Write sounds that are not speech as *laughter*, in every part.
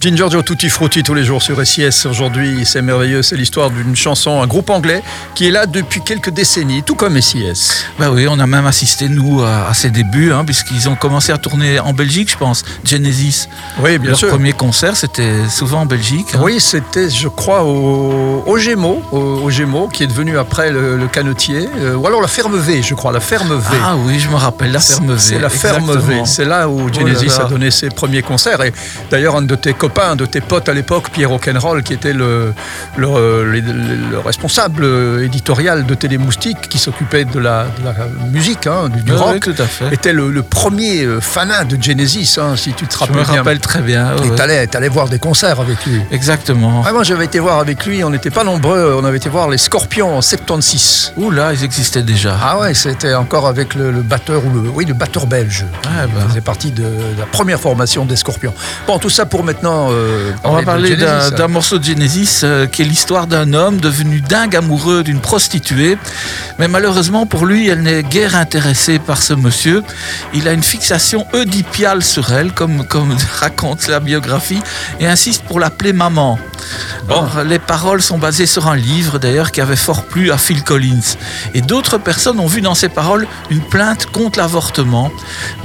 Giorgio Tutti Frutti tous les jours sur SIS. Aujourd'hui, c'est merveilleux. C'est l'histoire d'une chanson, un groupe anglais qui est là depuis quelques décennies, tout comme SIS. Bah oui, on a même assisté, nous, à, à ses débuts, hein, puisqu'ils ont commencé à tourner en Belgique, je pense. Genesis. Oui, bien Leur sûr. premier concert, c'était souvent en Belgique. hein. Oui, c'était, je crois, au, au Gémeaux, au, au Gémeaux, qui est devenu après le, le Canotier, euh, ou alors la Ferme V, je crois, la Ferme V. Ah oui, je me rappelle, la ferme V. C'est la Ferme V. C'est là où Genesis là là. a donné ses premiers concerts. Et d'ailleurs, un de tes copains, un de tes potes à l'époque, Pierre Rock'n'Roll, qui était le, le, le- le responsable éditorial de Télémoustique, qui s'occupait de la, de la musique, hein, du, du Oui, rock, oui, tout à fait. était le, premier euh, fanat de Genesis, hein, si tu te Je rappelles me bien. rappelle très bien. ouais, Et t'allais, t'allais voir des concerts avec lui. Exactement. Ah, moi, j'avais été voir avec lui, on n'était pas nombreux, on avait été voir les Scorpions en 76. Ouh là, ils existaient déjà. Ah ouais, c'était encore avec le, batteur, ou le, oui, le batteur belge. Ah, bah. Il faisait partie de, la première formation des Scorpions. Bon, tout ça pour maintenant. Euh, On va parler d'un morceau de Genesis euh, qui est l'histoire d'un homme devenu dingue amoureux d'une prostituée. Mais malheureusement pour lui, elle n'est guère intéressée par ce monsieur. Il a une fixation oedipiale sur elle, comme, comme *laughs* raconte la biographie, et insiste pour l'appeler maman. Or, les paroles sont basées sur un livre d'ailleurs qui avait fort plu à Phil Collins. Et d'autres personnes ont vu dans ces paroles une plainte contre l'avortement.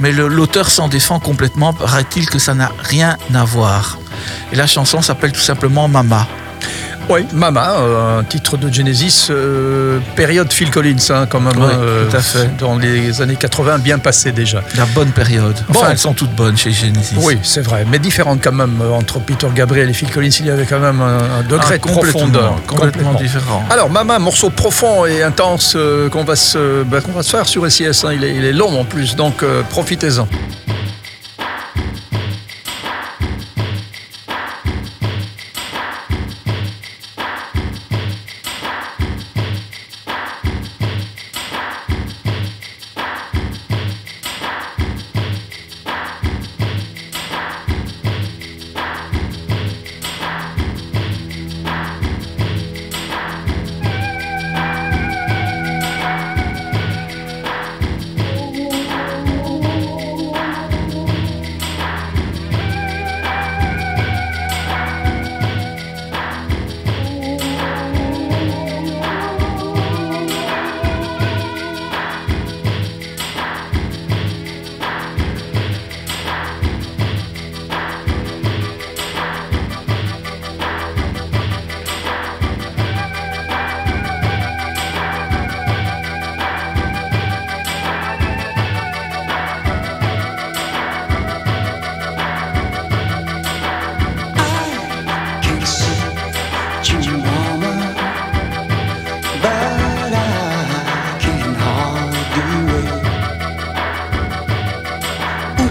Mais l'auteur s'en défend complètement, paraît-il que ça n'a rien à voir. Et la chanson s'appelle tout simplement Mama. Oui, Mama, euh, un titre de Genesis, euh, période Phil Collins, hein, quand même. Oui, hein, tout à fait. Dans les années 80, bien passé déjà. La bonne période. Enfin, Bon. elles sont toutes bonnes chez Genesis. Oui, c'est vrai, mais différente quand même euh, entre Peter Gabriel et Phil Collins. Il y avait quand même un, degré Ah, de complètement, profondeur. complètement différent. Alors, Mama, morceau profond et intense euh, qu'on va, se, ben, va se faire sur SIS. hein. Il, est, il est long en plus, donc euh, profitez-en.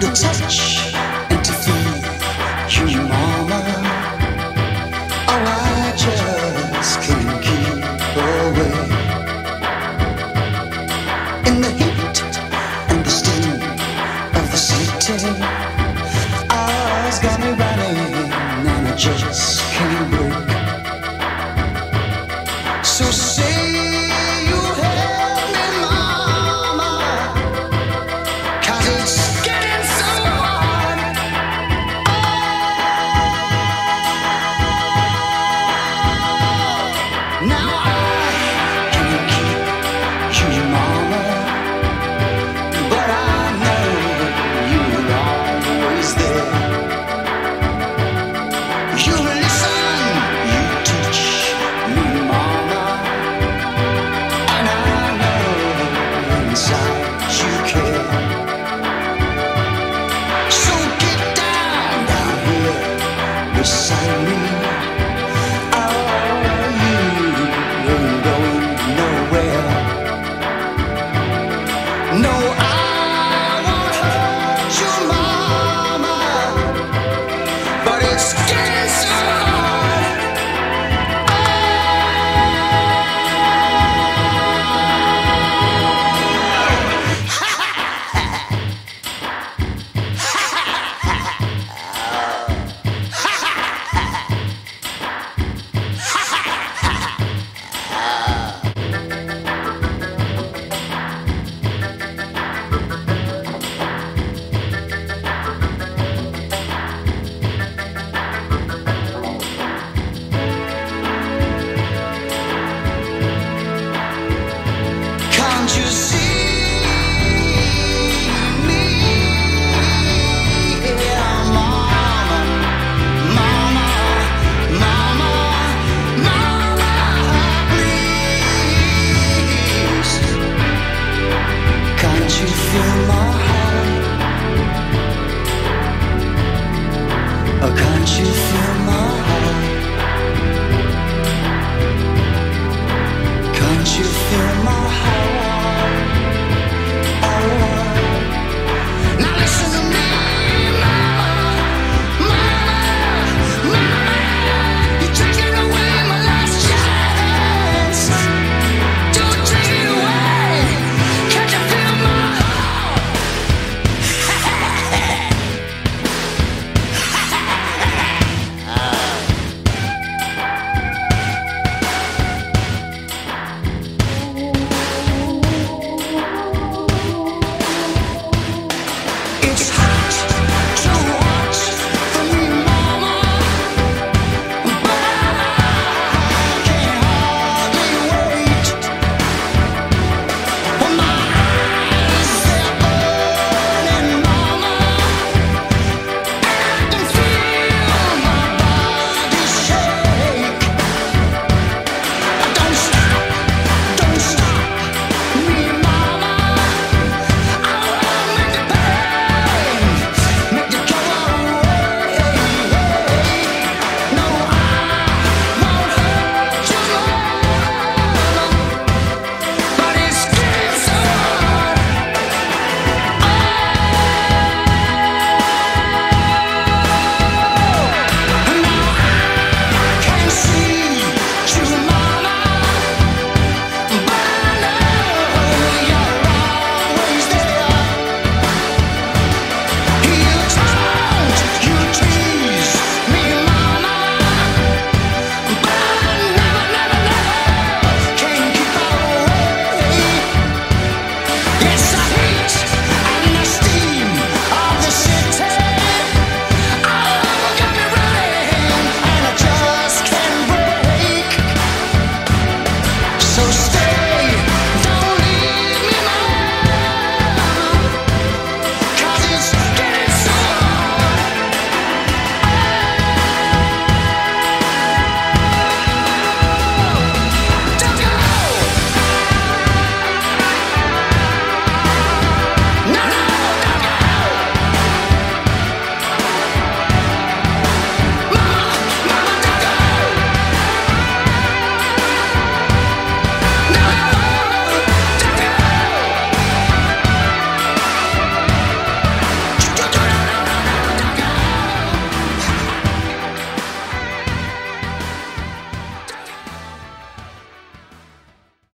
the touch. Can't you feel my heart? Can't you feel